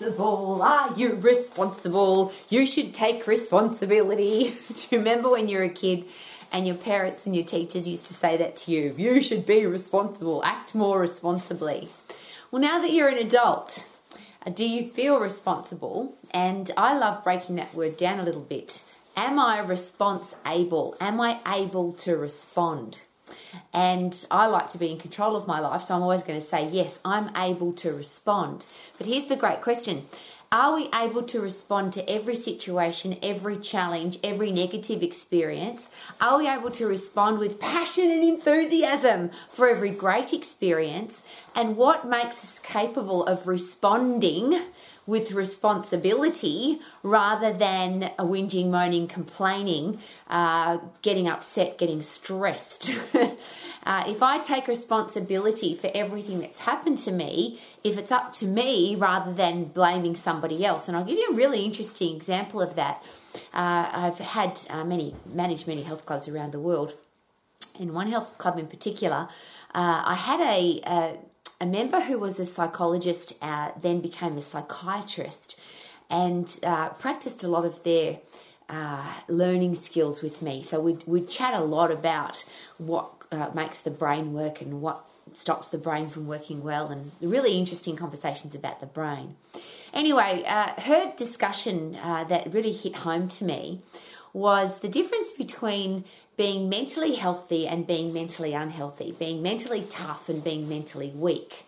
responsible? Are you responsible? You should take responsibility. Do you remember when you were a kid and your parents and your teachers used to say that to you? You should be responsible, act more responsibly. Well, now that you're an adult, uh, do you feel responsible? And I love breaking that word down a little bit. Am I response able? Am I able to respond? And I like to be in control of my life, so I'm always going to say, yes, I'm able to respond. But here's the great question Are we able to respond to every situation, every challenge, every negative experience? Are we able to respond with passion and enthusiasm for every great experience? And what makes us capable of responding? With responsibility rather than a whinging, moaning, complaining, uh, getting upset, getting stressed. uh, if I take responsibility for everything that's happened to me, if it's up to me rather than blaming somebody else, and I'll give you a really interesting example of that. Uh, I've had uh, many managed many health clubs around the world. In one health club in particular, uh, I had a, a a member who was a psychologist uh, then became a psychiatrist and uh, practiced a lot of their uh, learning skills with me. So we'd, we'd chat a lot about what uh, makes the brain work and what stops the brain from working well, and really interesting conversations about the brain. Anyway, uh, her discussion uh, that really hit home to me was the difference between being mentally healthy and being mentally unhealthy, being mentally tough and being mentally weak.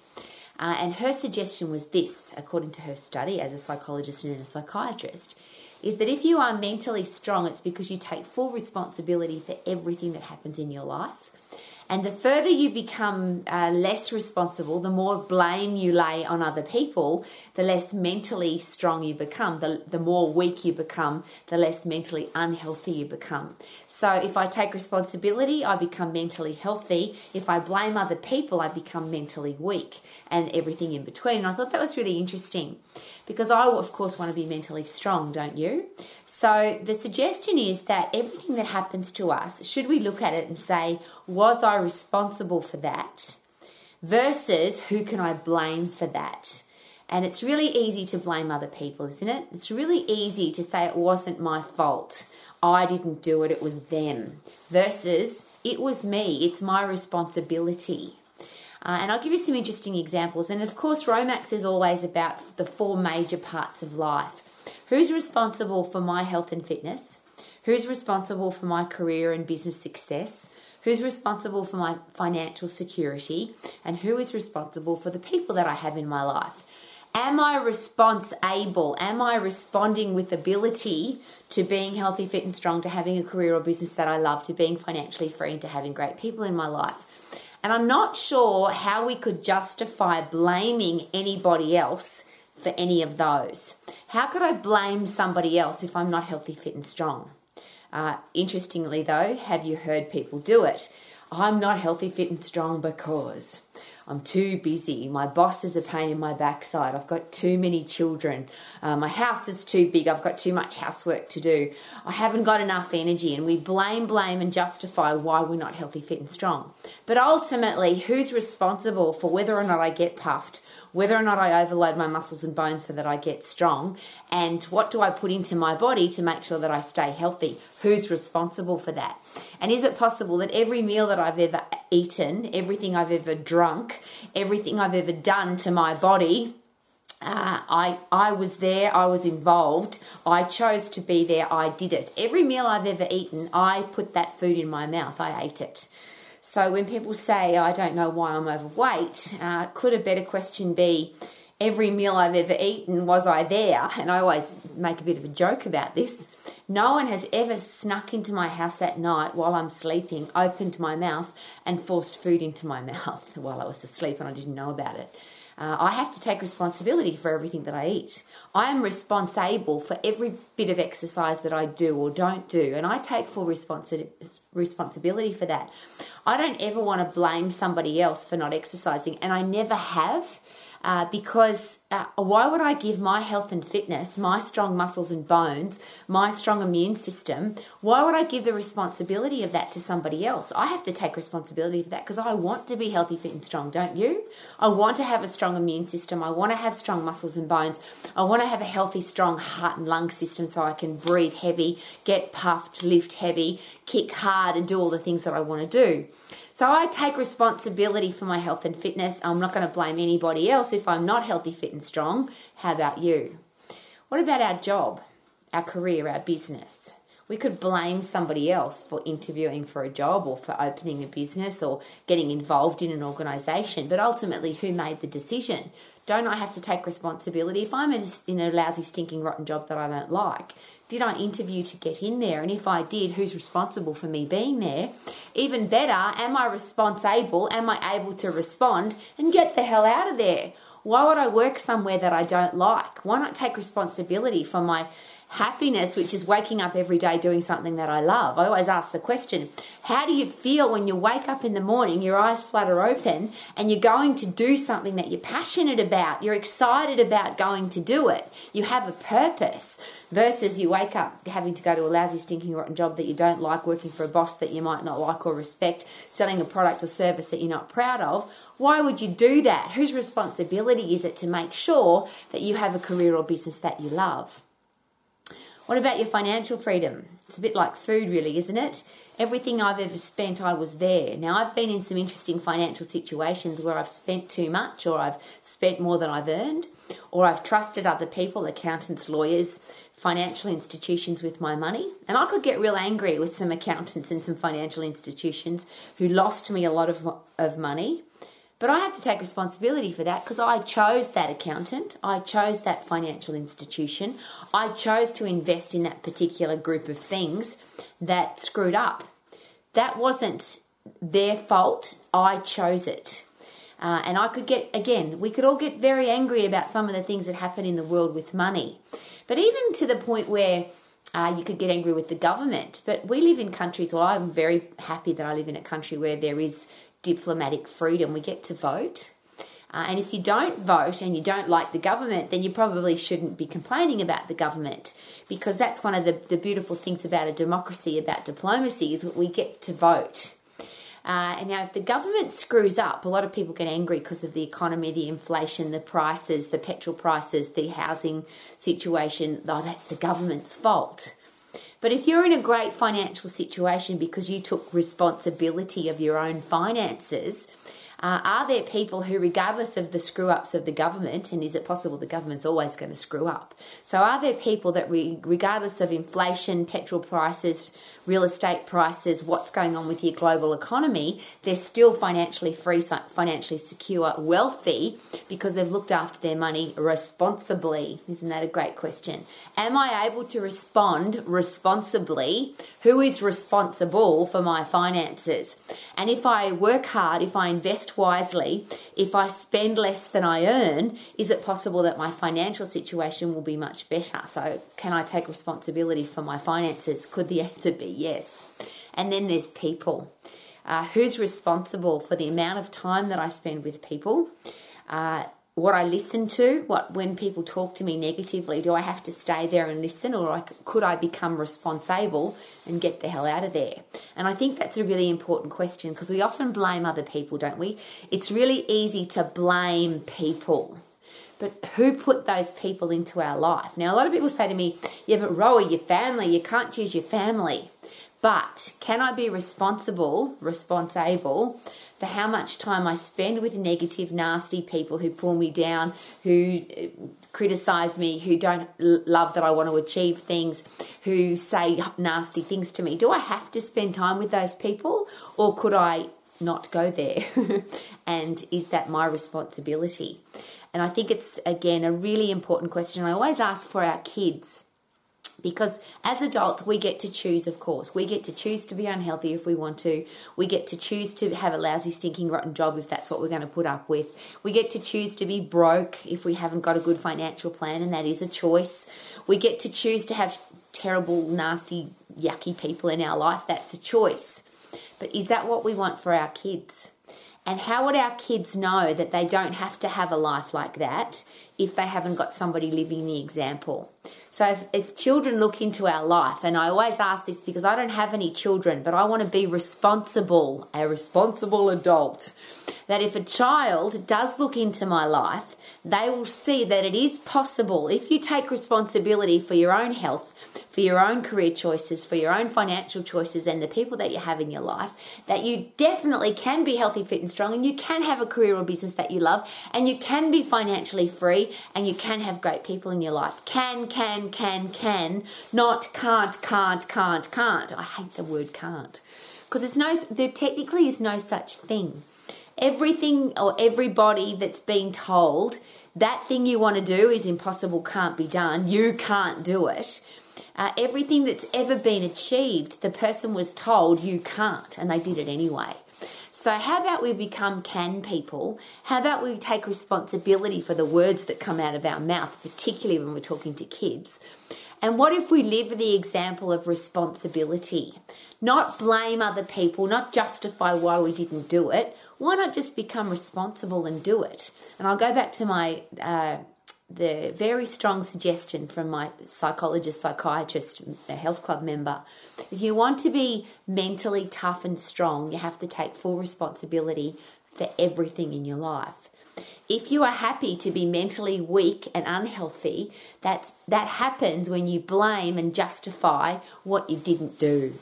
Uh, and her suggestion was this, according to her study as a psychologist and a psychiatrist, is that if you are mentally strong, it's because you take full responsibility for everything that happens in your life and the further you become uh, less responsible, the more blame you lay on other people, the less mentally strong you become, the, the more weak you become, the less mentally unhealthy you become. So if I take responsibility, I become mentally healthy. If I blame other people, I become mentally weak and everything in between. And I thought that was really interesting because I, of course, want to be mentally strong, don't you? So the suggestion is that everything that happens to us, should we look at it and say, was I responsible for that? Versus who can I blame for that? And it's really easy to blame other people, isn't it? It's really easy to say it wasn't my fault. I didn't do it, it was them. Versus it was me, it's my responsibility. Uh, and I'll give you some interesting examples. And of course, Romax is always about the four major parts of life who's responsible for my health and fitness? Who's responsible for my career and business success? Who's responsible for my financial security? And who is responsible for the people that I have in my life? Am I response able? Am I responding with ability to being healthy, fit, and strong, to having a career or business that I love, to being financially free, and to having great people in my life? And I'm not sure how we could justify blaming anybody else for any of those. How could I blame somebody else if I'm not healthy, fit, and strong? Uh, interestingly, though, have you heard people do it? I'm not healthy, fit, and strong because I'm too busy. My boss is a pain in my backside. I've got too many children. Uh, my house is too big. I've got too much housework to do. I haven't got enough energy. And we blame, blame, and justify why we're not healthy, fit, and strong. But ultimately, who's responsible for whether or not I get puffed? Whether or not I overload my muscles and bones so that I get strong, and what do I put into my body to make sure that I stay healthy? Who's responsible for that? And is it possible that every meal that I've ever eaten, everything I've ever drunk, everything I've ever done to my body, uh, I I was there. I was involved. I chose to be there. I did it. Every meal I've ever eaten, I put that food in my mouth. I ate it. So when people say, I don't know why I'm overweight, uh, could a better question be, every meal I've ever eaten, was I there? And I always make a bit of a joke about this. No one has ever snuck into my house at night while I'm sleeping, opened my mouth, and forced food into my mouth while I was asleep and I didn't know about it. Uh, I have to take responsibility for everything that I eat. I am responsible for every bit of exercise that I do or don't do, and I take full responsi- responsibility for that. I don't ever want to blame somebody else for not exercising, and I never have. Uh, because uh, why would I give my health and fitness, my strong muscles and bones, my strong immune system, why would I give the responsibility of that to somebody else? I have to take responsibility for that because I want to be healthy, fit, and strong, don't you? I want to have a strong immune system. I want to have strong muscles and bones. I want to have a healthy, strong heart and lung system so I can breathe heavy, get puffed, lift heavy, kick hard, and do all the things that I want to do. So I take responsibility for my health and fitness. I'm not going to blame anybody else if I'm not healthy, fit, and strong. How about you? What about our job, our career, our business? We could blame somebody else for interviewing for a job or for opening a business or getting involved in an organisation, but ultimately, who made the decision? Don't I have to take responsibility? If I'm in a lousy, stinking, rotten job that I don't like, did I interview to get in there? And if I did, who's responsible for me being there? Even better, am I responsible? Am I able to respond and get the hell out of there? Why would I work somewhere that I don't like? Why not take responsibility for my happiness, which is waking up every day doing something that I love. I always ask the question how do you feel when you wake up in the morning, your eyes flutter open, and you're going to do something that you're passionate about? You're excited about going to do it. You have a purpose versus you wake up having to go to a lousy, stinking, rotten job that you don't like, working for a boss that you might not like or respect, selling a product or service that you're not proud of. Why would you do that? Whose responsibility is it to make sure that you have a career or business that you love? What about your financial freedom? It's a bit like food, really, isn't it? Everything I've ever spent, I was there. Now, I've been in some interesting financial situations where I've spent too much, or I've spent more than I've earned, or I've trusted other people, accountants, lawyers, financial institutions with my money. And I could get real angry with some accountants and some financial institutions who lost me a lot of, of money but I have to take responsibility for that because I chose that accountant, I chose that financial institution, I chose to invest in that particular group of things that screwed up. That wasn't their fault, I chose it. Uh, and I could get, again, we could all get very angry about some of the things that happen in the world with money. But even to the point where uh, you could get angry with the government. But we live in countries, well, I'm very happy that I live in a country where there is diplomatic freedom. We get to vote. Uh, and if you don't vote and you don't like the government, then you probably shouldn't be complaining about the government because that's one of the, the beautiful things about a democracy, about diplomacy, is we get to vote. Uh, and now, if the government screws up, a lot of people get angry because of the economy, the inflation, the prices, the petrol prices, the housing situation. Oh, that's the government's fault. But if you're in a great financial situation because you took responsibility of your own finances, uh, are there people who, regardless of the screw ups of the government, and is it possible the government's always going to screw up? So, are there people that, re- regardless of inflation, petrol prices, real estate prices, what's going on with your global economy, they're still financially free, financially secure, wealthy because they've looked after their money responsibly? Isn't that a great question? Am I able to respond responsibly? Who is responsible for my finances? And if I work hard, if I invest wisely, if I spend less than I earn, is it possible that my financial situation will be much better? So, can I take responsibility for my finances? Could the answer be yes. And then there's people. Uh, who's responsible for the amount of time that I spend with people? Uh, what I listen to, what when people talk to me negatively, do I have to stay there and listen, or could I become responsible and get the hell out of there? And I think that's a really important question because we often blame other people, don't we? It's really easy to blame people. But who put those people into our life? Now, a lot of people say to me, Yeah, but Roa, your family, you can't choose your family. But can I be responsible, responsible for how much time I spend with negative, nasty people who pull me down, who uh, criticize me, who don't love that I want to achieve things, who say nasty things to me? Do I have to spend time with those people or could I not go there? and is that my responsibility? And I think it's, again, a really important question. I always ask for our kids because as adults we get to choose of course. We get to choose to be unhealthy if we want to. We get to choose to have a lousy stinking rotten job if that's what we're going to put up with. We get to choose to be broke if we haven't got a good financial plan and that is a choice. We get to choose to have terrible nasty yucky people in our life. That's a choice. But is that what we want for our kids? And how would our kids know that they don't have to have a life like that if they haven't got somebody living the example? So if, if, children look into our life, and I always ask this because I don't have any children, but I want to be responsible, a responsible adult. That if a child does look into my life, they will see that it is possible if you take responsibility for your own health for your own career choices, for your own financial choices, and the people that you have in your life, that you definitely can be healthy, fit, and strong, and you can have a career or business that you love, and you can be financially free, and you can have great people in your life. Can, can, can, can, not can't, can't, can't, can't. I hate the word can't because there's no, there technically is no such thing. Everything or everybody that's been told that thing you want to do is impossible, can't be done, you can't do it uh, everything that's ever been achieved, the person was told you can't, and they did it anyway. So, how about we become can people? How about we take responsibility for the words that come out of our mouth, particularly when we're talking to kids? And what if we live the example of responsibility? Not blame other people, not justify why we didn't do it. Why not just become responsible and do it? And I'll go back to my uh, the very strong suggestion from my psychologist, psychiatrist, a health club member. If you want to be mentally tough and strong, you have to take full responsibility for everything in your life. If you are happy to be mentally weak and unhealthy, that's, that happens when you blame and justify what you didn't do.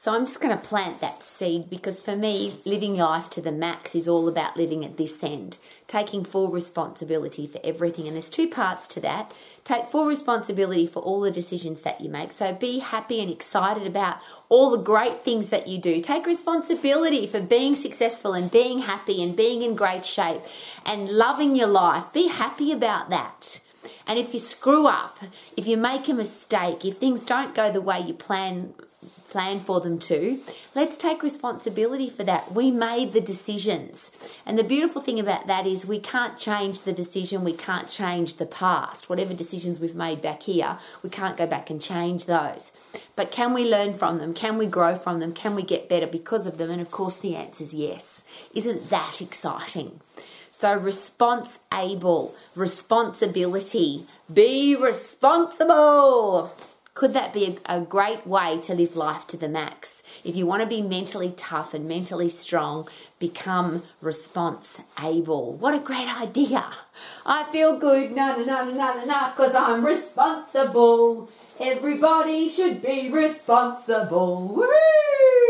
So I'm just going to plant that seed because for me, living life to the max is all about living at this end, taking full responsibility for everything. And there's two parts to that. Take full responsibility for all the decisions that you make. So be happy and excited about all the great things that you do. Take responsibility for being successful and being happy and being in great shape and loving your life. Be happy about that. And if you screw up, if you make a mistake, if things don't go the way you plan plan for them to. Let's take responsibility for that. We made the decisions. And the beautiful thing about that is we can't change the decision, we can't change the past. Whatever decisions we've made back here, we can't go back and change those. But can we learn from them? Can we grow from them? Can we get better because of them? And of course, the answer is yes. Isn't that exciting? So, response able, responsibility, be responsible. Could that be a, a, great way to live life to the max? If you want to be mentally tough and mentally strong, become response able. What a great idea! I feel good, na na na na na, because I'm responsible. Everybody should be responsible. Woo!